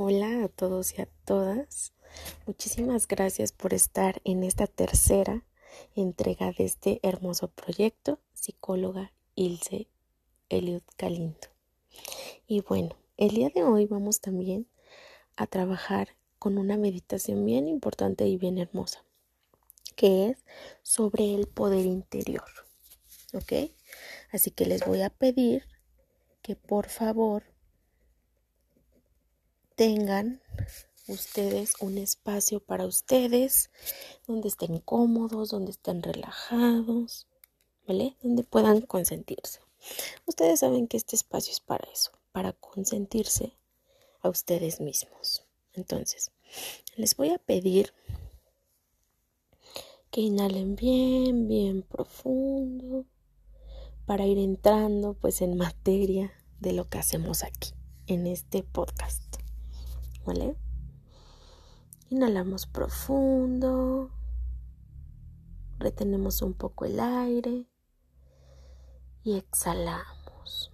Hola a todos y a todas. Muchísimas gracias por estar en esta tercera entrega de este hermoso proyecto, psicóloga Ilse Eliot Galindo. Y bueno, el día de hoy vamos también a trabajar con una meditación bien importante y bien hermosa, que es sobre el poder interior. ¿Ok? Así que les voy a pedir que por favor tengan ustedes un espacio para ustedes, donde estén cómodos, donde estén relajados, ¿vale? Donde puedan consentirse. Ustedes saben que este espacio es para eso, para consentirse a ustedes mismos. Entonces, les voy a pedir que inhalen bien, bien profundo para ir entrando pues en materia de lo que hacemos aquí en este podcast. ¿Vale? Inhalamos profundo, retenemos un poco el aire y exhalamos.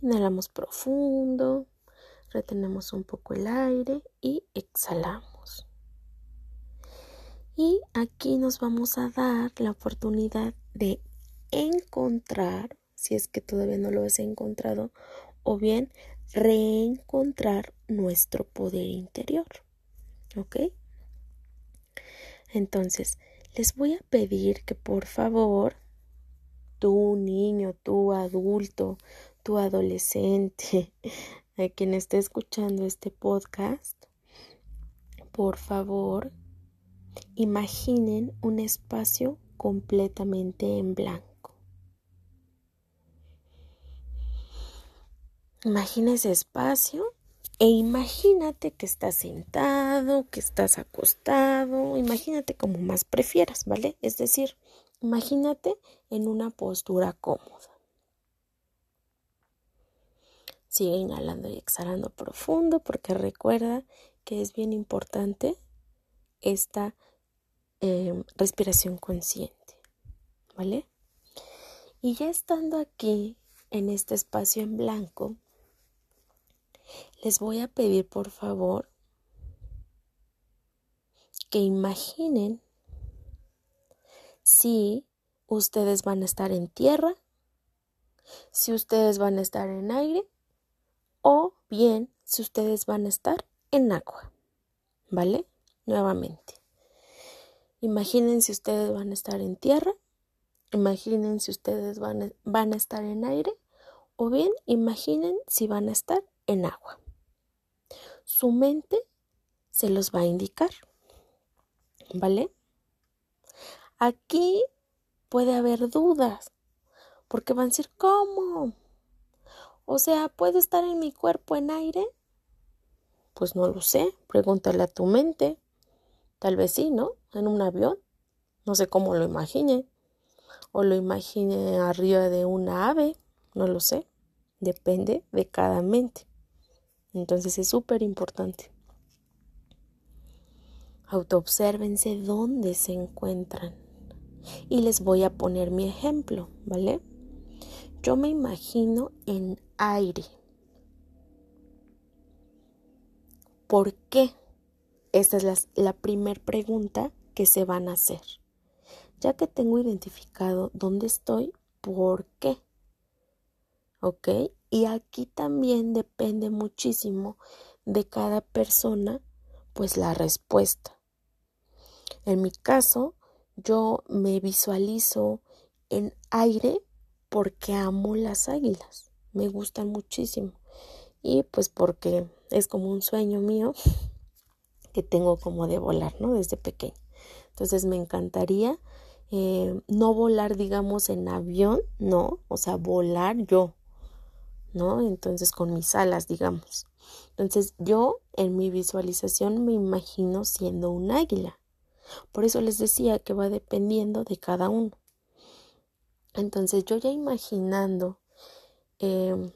Inhalamos profundo, retenemos un poco el aire y exhalamos. Y aquí nos vamos a dar la oportunidad de encontrar, si es que todavía no lo has encontrado, o bien reencontrar nuestro poder interior. ¿Ok? Entonces, les voy a pedir que por favor, tú niño, tú adulto, tú adolescente, a quien esté escuchando este podcast, por favor, imaginen un espacio completamente en blanco. Imagina ese espacio e imagínate que estás sentado, que estás acostado, imagínate como más prefieras, ¿vale? Es decir, imagínate en una postura cómoda. Sigue inhalando y exhalando profundo porque recuerda que es bien importante esta em, respiración consciente, ¿vale? Y ya estando aquí en este espacio en blanco, les voy a pedir por favor que imaginen si ustedes van a estar en tierra, si ustedes van a estar en aire o bien si ustedes van a estar en agua. ¿Vale? Nuevamente. Imaginen si ustedes van a estar en tierra, imaginen si ustedes van a, van a estar en aire o bien imaginen si van a estar en agua. Su mente se los va a indicar. ¿Vale? Aquí puede haber dudas, porque van a decir, ¿cómo? O sea, ¿puede estar en mi cuerpo en aire? Pues no lo sé, pregúntale a tu mente. Tal vez sí, ¿no? En un avión. No sé cómo lo imagine. O lo imagine arriba de una ave. No lo sé. Depende de cada mente. Entonces es súper importante. Autoobsérvense dónde se encuentran. Y les voy a poner mi ejemplo, ¿vale? Yo me imagino en aire. ¿Por qué? Esta es la, la primera pregunta que se van a hacer. Ya que tengo identificado dónde estoy, ¿por qué? ¿Ok? Y aquí también depende muchísimo de cada persona, pues la respuesta. En mi caso, yo me visualizo en aire porque amo las águilas, me gustan muchísimo. Y pues porque es como un sueño mío que tengo como de volar, ¿no? Desde pequeño. Entonces me encantaría eh, no volar, digamos, en avión, no, o sea, volar yo, ¿no? Entonces con mis alas, digamos. Entonces yo en mi visualización me imagino siendo un águila. Por eso les decía que va dependiendo de cada uno. Entonces yo ya imaginando, em,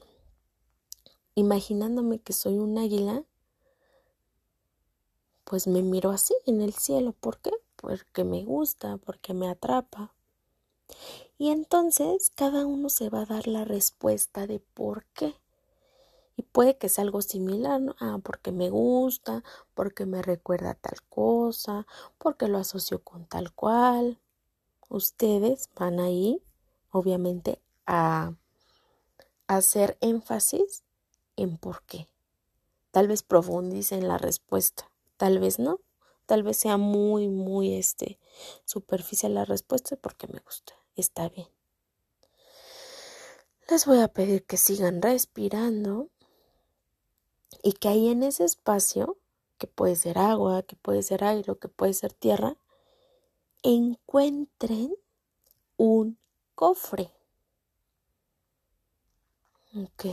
imaginándome que soy un águila, pues me miro así en el cielo. ¿Por qué? Porque me gusta, porque me atrapa. Y entonces cada uno se va a dar la respuesta de por qué. Y puede que sea algo similar, ¿no? Ah, porque me gusta, porque me recuerda tal cosa, porque lo asocio con tal cual. Ustedes van ahí, obviamente, a hacer énfasis en por qué. Tal vez profundicen la respuesta, tal vez no, tal vez sea muy, muy este, superficial la respuesta porque me gusta, está bien. Les voy a pedir que sigan respirando y que ahí en ese espacio, que puede ser agua, que puede ser aire que puede ser tierra, encuentren un cofre. ¿Ok?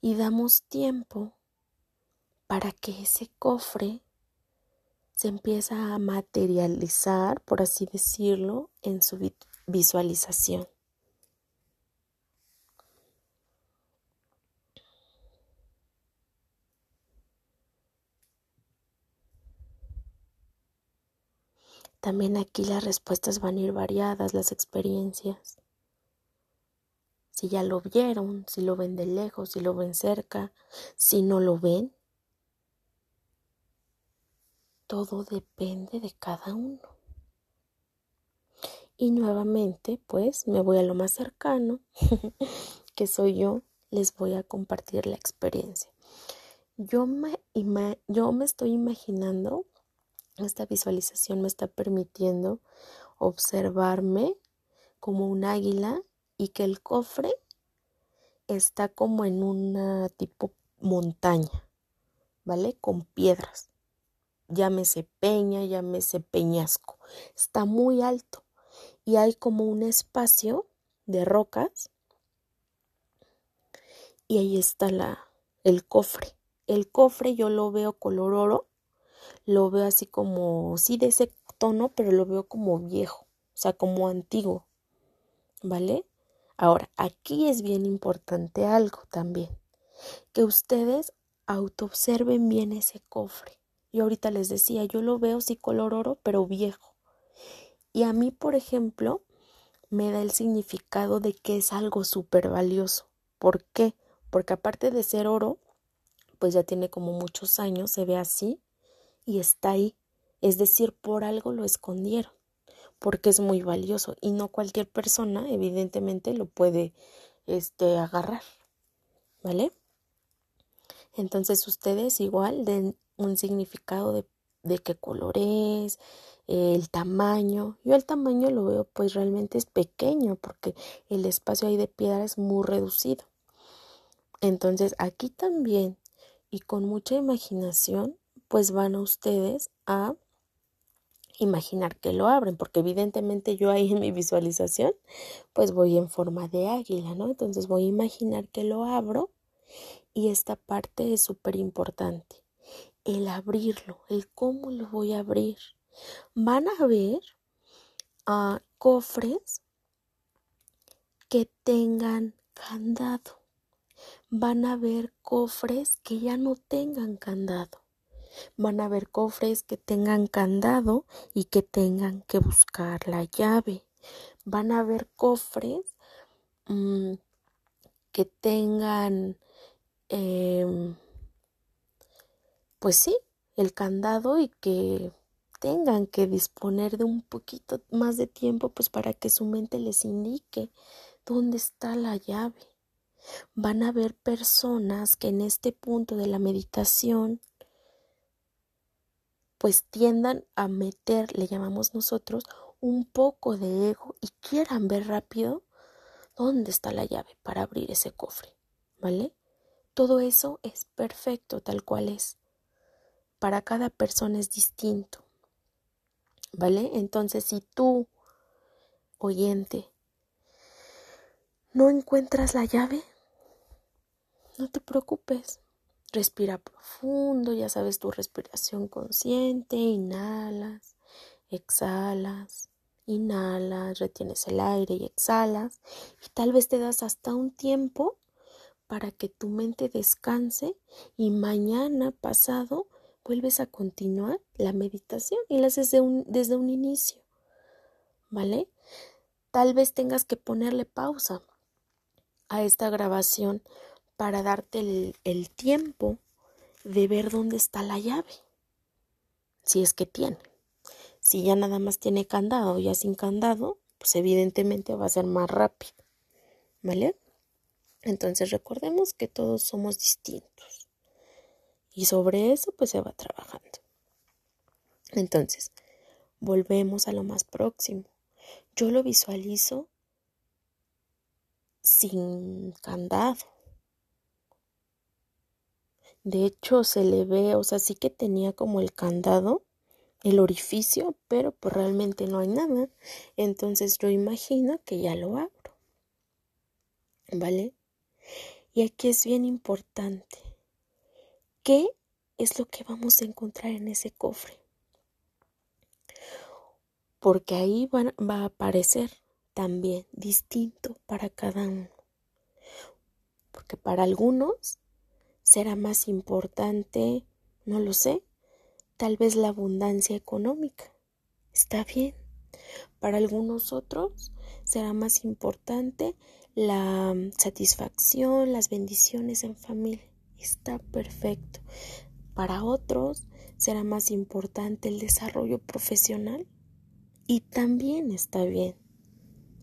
Y damos tiempo para que ese cofre se empiece a materializar, por así decirlo, en su visualización. También aquí las respuestas van a ir variadas, las experiencias. Si ya lo vieron, si lo ven de lejos, si lo ven cerca, si no lo ven. Todo depende de cada uno. Y nuevamente, pues me voy a lo más cercano, que soy yo, les voy a compartir la experiencia. Yo me, yo me estoy imaginando esta visualización me está permitiendo observarme como un águila y que el cofre está como en una tipo montaña, ¿vale? Con piedras. Llámese peña, llámese peñasco. Está muy alto y hay como un espacio de rocas y ahí está la, el cofre. El cofre yo lo veo color oro lo veo así como, sí, de ese tono, pero lo veo como viejo, o sea, como antiguo, ¿vale? Ahora, aquí es bien importante algo también, que ustedes autoobserven bien ese cofre. Yo ahorita les decía, yo lo veo sí color oro, pero viejo. Y a mí, por ejemplo, me da el significado de que es algo súper valioso. ¿Por qué? Porque aparte de ser oro, pues ya tiene como muchos años, se ve así, y está ahí. Es decir, por algo lo escondieron, porque es muy valioso y no cualquier persona, evidentemente, lo puede este, agarrar. ¿Vale? Entonces ustedes igual den un significado de, de qué color es, el tamaño. Yo el tamaño lo veo pues realmente es pequeño porque el espacio ahí de piedra es muy reducido. Entonces aquí también y con mucha imaginación pues van a ustedes a imaginar que lo abren, porque evidentemente yo ahí en mi visualización, pues voy en forma de águila, ¿no? Entonces voy a imaginar que lo abro y esta parte es súper importante, el abrirlo, el cómo lo voy a abrir. Van a ver uh, cofres que tengan candado. Van a ver cofres que ya no tengan candado van a haber cofres que tengan candado y que tengan que buscar la llave. Van a haber cofres mm, que tengan, em, pues sí, el candado y que tengan que disponer de un poquito más de tiempo pues para que su mente les indique dónde está la llave. Van a haber personas que en este punto de la meditación pues tiendan a meter, le llamamos nosotros, un poco de ego y quieran ver rápido dónde está la llave para abrir ese cofre, ¿vale? Todo eso es perfecto tal cual es. Para cada persona es distinto, ¿vale? Entonces, si tú, oyente, no encuentras la llave, no te preocupes. Respira profundo, ya sabes tu respiración consciente, inhalas, exhalas, inhalas, retienes el aire y exhalas y tal vez te das hasta un tiempo para que tu mente descanse y mañana pasado vuelves a continuar la meditación y la haces desde un, desde un inicio. ¿Vale? Tal vez tengas que ponerle pausa a esta grabación para darte el, el tiempo de ver dónde está la llave, si es que tiene. Si ya nada más tiene candado o ya sin candado, pues evidentemente va a ser más rápido. ¿Vale? Entonces recordemos que todos somos distintos. Y sobre eso pues se va trabajando. Entonces, volvemos a lo más próximo. Yo lo visualizo sin candado. De hecho, se le ve, o sea, sí que tenía como el candado, el orificio, pero pues realmente no hay nada. Entonces yo imagino que ya lo abro. ¿Vale? Y aquí es bien importante. ¿Qué es lo que vamos a encontrar en ese cofre? Porque ahí va, va a aparecer también distinto para cada uno. Porque para algunos será más importante, no lo sé, tal vez la abundancia económica. Está bien. Para algunos otros será más importante la mm, satisfacción, las bendiciones en familia. Está perfecto. Para otros será más importante el desarrollo profesional y también está bien.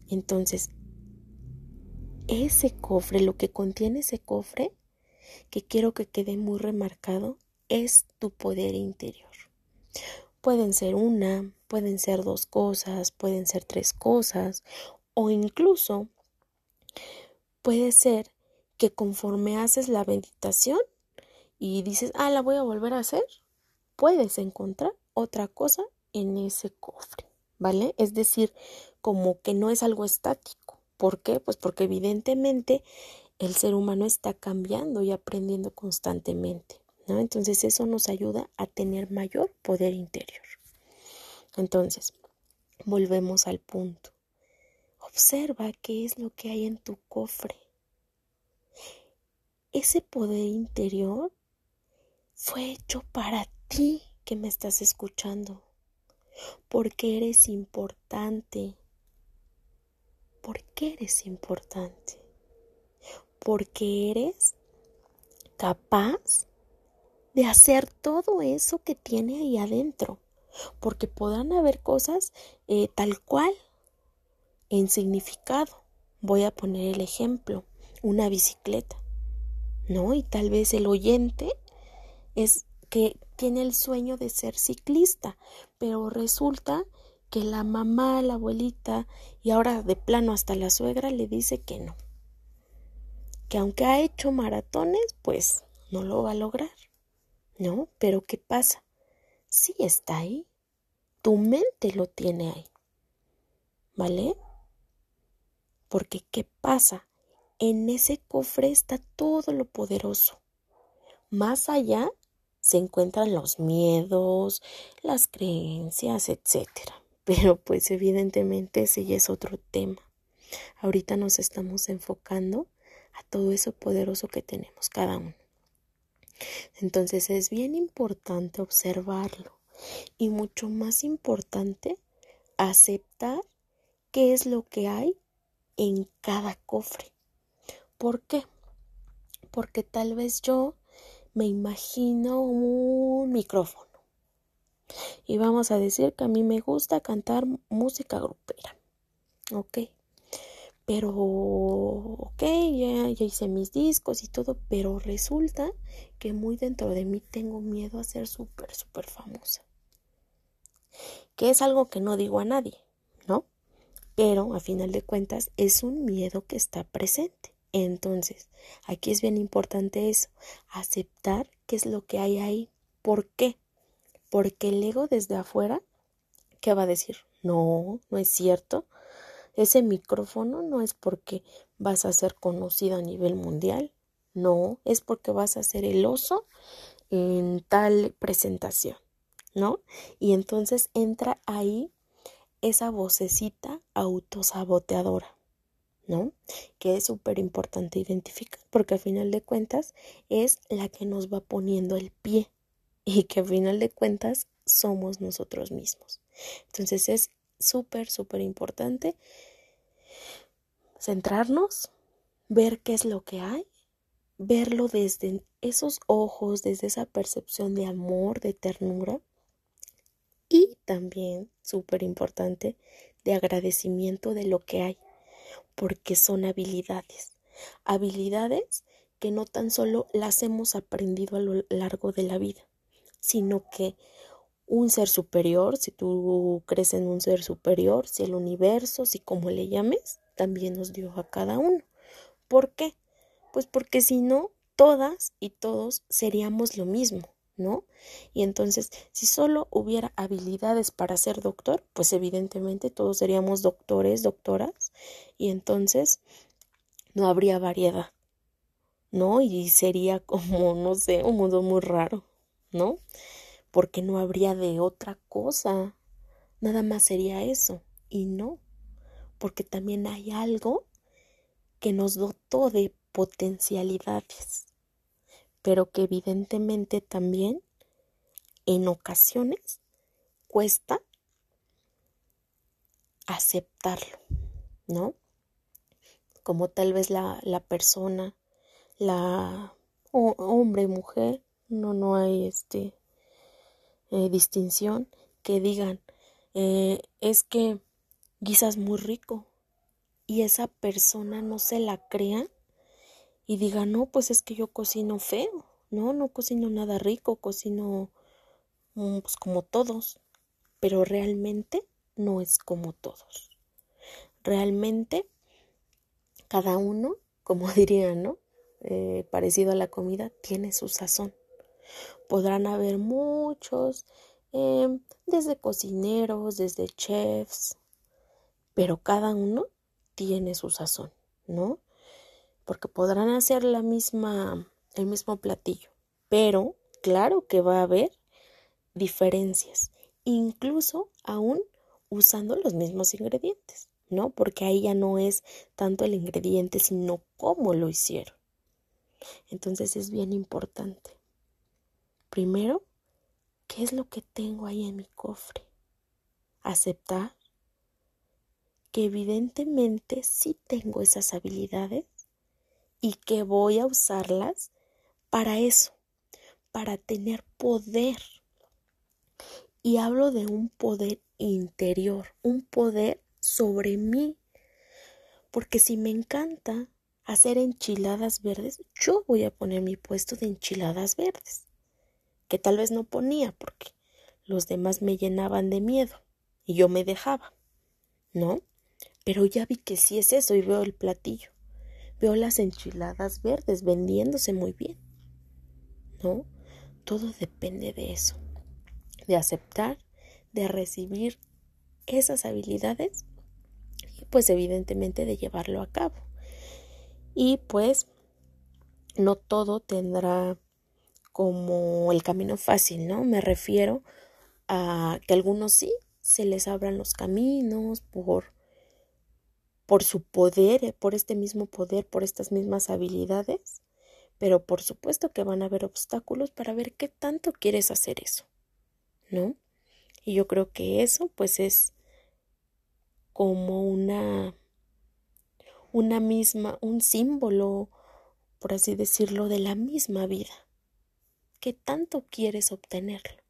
Entonces, ese cofre, lo que contiene ese cofre, que quiero que quede muy remarcado es tu poder interior. Pueden ser una, pueden ser dos cosas, pueden ser tres cosas o incluso puede ser que conforme haces la meditación y dices, ah, la voy a volver a hacer, puedes encontrar otra cosa en ese cofre, ¿vale? Es decir, como que no es algo estático. ¿Por qué? Pues porque evidentemente el ser humano está cambiando y aprendiendo constantemente. ¿no? Entonces eso nos ayuda a tener mayor poder interior. Entonces, volvemos al punto. Observa qué es lo que hay en tu cofre. Ese poder interior fue hecho para ti que me estás escuchando, porque eres importante. ¿Por qué eres importante? porque eres capaz de hacer todo eso que tiene ahí adentro, porque podrán haber cosas eh, tal cual en significado. Voy a poner el ejemplo, una bicicleta, ¿no? Y tal vez el oyente es que tiene el sueño de ser ciclista, pero resulta que la mamá, la abuelita y ahora de plano hasta la suegra le dice que no que aunque ha hecho maratones, pues no lo va a lograr. ¿No? Pero ¿qué pasa? Sí está ahí. Tu mente lo tiene ahí. ¿Vale? Porque ¿qué pasa? En ese cofre está todo lo poderoso. Más allá se encuentran los miedos, las creencias, etc. Pero pues evidentemente ese ya es otro tema. Ahorita nos estamos enfocando a todo eso poderoso que tenemos cada uno. Entonces es bien importante observarlo y mucho más importante aceptar qué es lo que hay en cada cofre. ¿Por qué? Porque tal vez yo me imagino un micrófono. Y vamos a decir que a mí me gusta cantar música grupera. ¿Ok? pero ok, ya, hice mis discos y todo, pero resulta que muy dentro de mí tengo miedo a ser súper, súper famosa. Que es algo que no digo a nadie, ¿no? Pero a final de cuentas es un miedo que está presente. Entonces, aquí es bien importante eso, aceptar qué es lo que hay ahí. ¿Por qué? Porque el ego desde afuera, ¿qué va a decir? No, no es cierto ese micrófono no es porque vas a ser conocido a nivel mundial, no, es porque vas a ser el oso en tal presentación, ¿no? Y entonces entra ahí esa vocecita autosaboteadora, ¿no? Que es súper importante identificar, porque a final de cuentas es la que nos va poniendo el pie y que a final de cuentas somos nosotros mismos. Entonces es súper, súper importante centrarnos, ver qué es lo que hay, verlo desde esos ojos, desde esa percepción de amor, de ternura y también, súper importante, de agradecimiento de lo que hay, porque son habilidades, habilidades que no tan solo las hemos aprendido a lo largo de la vida, sino que un ser superior, si tú crees en un ser superior, si el universo, si como le llames, también nos dio a cada uno. ¿Por qué? Pues porque si no, todas y todos seríamos lo mismo, ¿no? Y entonces, si solo hubiera habilidades para ser doctor, pues evidentemente todos seríamos doctores, doctoras, y entonces no habría variedad, ¿no? Y sería como, no sé, un mundo muy raro, ¿no? Porque no habría de otra cosa, nada más sería eso, y no, porque también hay algo que nos dotó de potencialidades, pero que evidentemente también en ocasiones cuesta aceptarlo, ¿no? Como tal vez la, la persona, la hombre, mujer, no, no hay este eh, distinción, que digan, eh, es que guisas muy rico, y esa persona no se la crea y diga, no, pues es que yo cocino feo, no, no cocino nada rico, cocino mm, pues como todos, pero realmente no es como todos. Realmente cada uno, como dirían, ¿no? Eh, parecido a la comida, tiene su sazón. Podrán haber muchos, em, desde cocineros, desde chefs, pero cada uno tiene su sazón, ¿no? Porque podrán hacer la misma, el mismo platillo, pero claro que va a haber diferencias, incluso aún usando los mismos ingredientes, ¿no? Porque ahí ya no es tanto el ingrediente, sino cómo lo hicieron. Entonces es bien importante. Primero, ¿qué es lo que tengo ahí en mi cofre? Aceptar que evidentemente sí tengo esas habilidades y que voy a usarlas para eso, para tener poder. Y hablo de un poder interior, un poder sobre mí. Porque si me encanta hacer enchiladas verdes, yo voy a poner mi puesto de enchiladas verdes, que tal vez no ponía porque los demás me llenaban de miedo y yo me dejaba, ¿no? Pero ya vi que sí es eso y veo el platillo. Veo las enchiladas verdes vendiéndose muy bien. ¿No? Todo depende de eso. De aceptar, de recibir esas habilidades y pues evidentemente de llevarlo a cabo. Y pues no todo tendrá como el camino fácil, ¿no? Me refiero a que algunos sí se les abran los caminos por por su poder, eh, por este mismo poder, por estas mismas habilidades, pero por supuesto que van a haber obstáculos para ver qué tanto quieres hacer eso, ¿no? Y yo creo que eso pues es como una una misma, un símbolo, por así decirlo, de la misma vida. ¿Qué tanto quieres obtenerlo?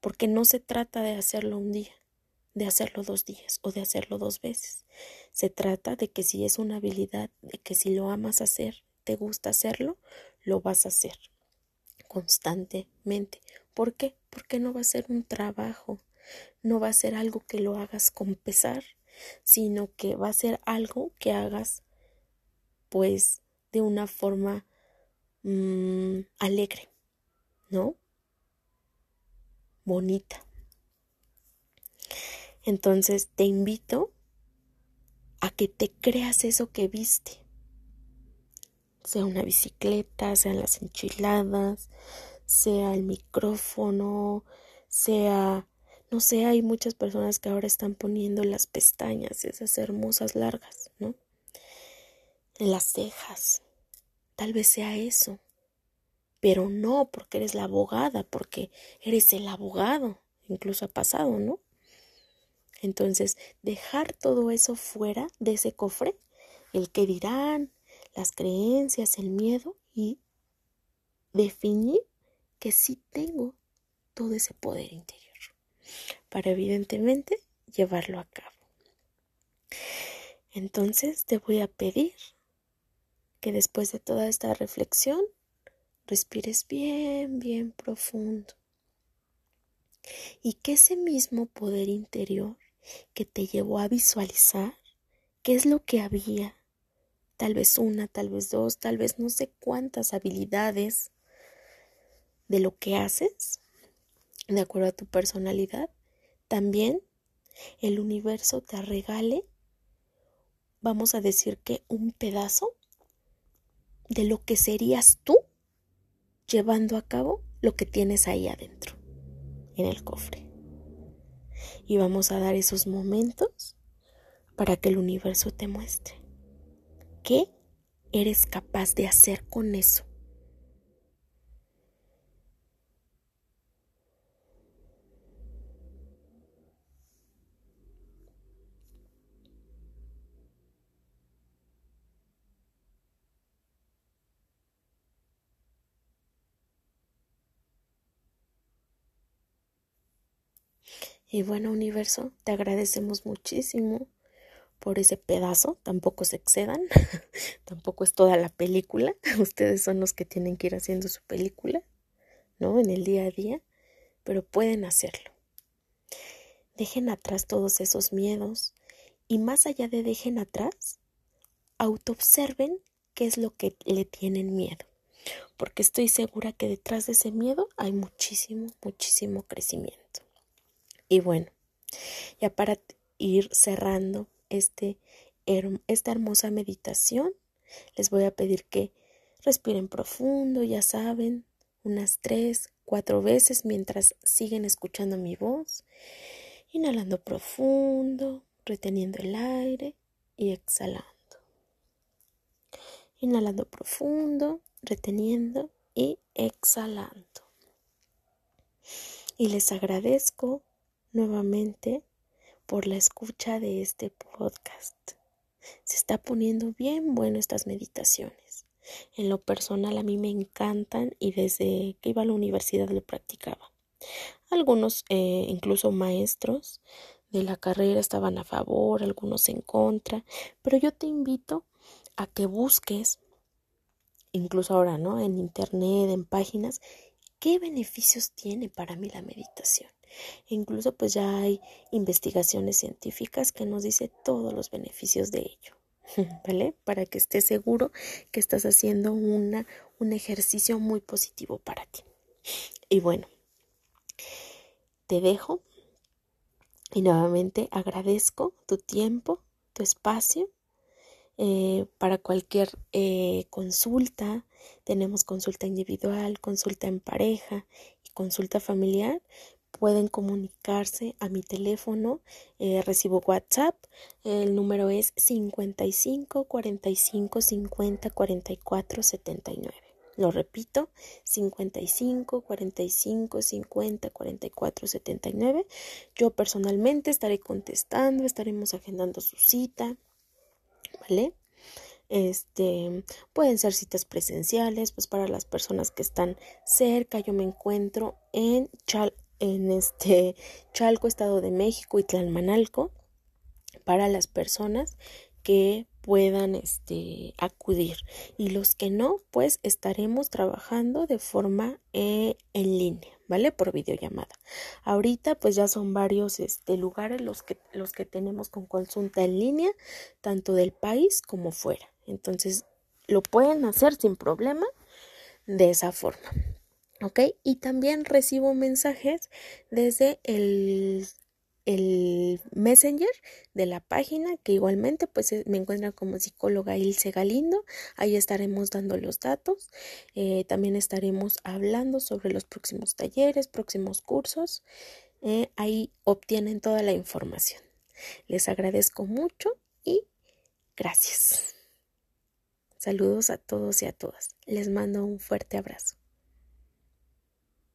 Porque no se trata de hacerlo un día, de hacerlo dos días o de hacerlo dos veces. Se trata de que si es una habilidad, de que si lo amas hacer, te gusta hacerlo, lo vas a hacer constantemente. ¿Por qué? Porque no va a ser un trabajo, no va a ser algo que lo hagas con pesar, sino que va a ser algo que hagas pues de una forma mm, alegre, ¿no? Bonita. Entonces te invito a que te creas eso que viste. Sea una bicicleta, sean las enchiladas, sea el micrófono, sea, no sé, hay muchas personas que ahora están poniendo las pestañas, esas hermosas largas, ¿no? Las cejas. Tal vez sea eso. Pero no porque eres la abogada, porque eres el abogado. Incluso ha pasado, ¿no? Entonces, dejar todo eso fuera de ese cofre, el que dirán, las creencias, el miedo y definir que sí tengo todo ese poder interior para evidentemente llevarlo a cabo. Entonces te voy a pedir que después de toda esta reflexión respires bien, bien profundo y que ese mismo poder interior que te llevó a visualizar qué es lo que había, tal vez una, tal vez dos, tal vez no sé cuántas habilidades de lo que haces, de acuerdo a tu personalidad, también el universo te regale, vamos a decir que un pedazo de lo que serías tú llevando a cabo lo que tienes ahí adentro, en el cofre. Y vamos a dar esos momentos para que el universo te muestre qué eres capaz de hacer con eso Y bueno, universo, te agradecemos muchísimo por ese pedazo. Tampoco se excedan, tampoco es toda la película. Ustedes son los que tienen que ir haciendo su película, ¿no? En el día a día, pero pueden hacerlo. Dejen atrás todos esos miedos y más allá de dejen atrás, autoobserven qué es lo que le tienen miedo. Porque estoy segura que detrás de ese miedo hay muchísimo, muchísimo crecimiento. Y bueno, ya para ir cerrando este, esta hermosa meditación, les voy a pedir que respiren profundo, ya saben, unas tres, cuatro veces mientras siguen escuchando mi voz, inhalando profundo, reteniendo el aire y exhalando. Inhalando profundo, reteniendo y exhalando. Y les agradezco nuevamente por la escucha de este podcast. Se está poniendo bien bueno estas meditaciones. En lo personal a mí me encantan y desde que iba a la universidad lo practicaba. Algunos, eh, incluso maestros de la carrera, estaban a favor, algunos en contra, pero yo te invito a que busques, incluso ahora, ¿no? En internet, en páginas, qué beneficios tiene para mí la meditación. Incluso pues ya hay investigaciones científicas que nos dice todos los beneficios de ello. ¿Vale? Para que estés seguro que estás haciendo una, un ejercicio muy positivo para ti. Y bueno, te dejo y nuevamente agradezco tu tiempo, tu espacio. Eh, para cualquier eh, consulta, tenemos consulta individual, consulta en pareja y consulta familiar pueden comunicarse a mi teléfono, eh, recibo WhatsApp, el número es 55 45 50 44 79. Lo repito, 55 45 50 44 79. Yo personalmente estaré contestando, estaremos agendando su cita, ¿vale? Este, pueden ser citas presenciales, pues para las personas que están cerca, yo me encuentro en Chal en este Chalco, Estado de México y Tlalmanalco para las personas que puedan este, acudir. Y los que no pues estaremos trabajando de forma eh, en línea vale por videollamada. Ahorita pues ya son varios este, lugares los que los que tenemos con consulta en línea tanto del país como fuera. Entonces lo pueden hacer sin problema de esa forma ¿ok? Y también recibo mensajes desde el, el Messenger de la página, que igualmente pues eh, me encuentran como psicóloga Ilse Galindo, ahí estaremos dando los datos, eh, también estaremos hablando sobre los próximos talleres, próximos cursos, eh, ahí obtienen toda la información. Les agradezco mucho y gracias. Saludos a todos y a todas. Les mando un fuerte abrazo.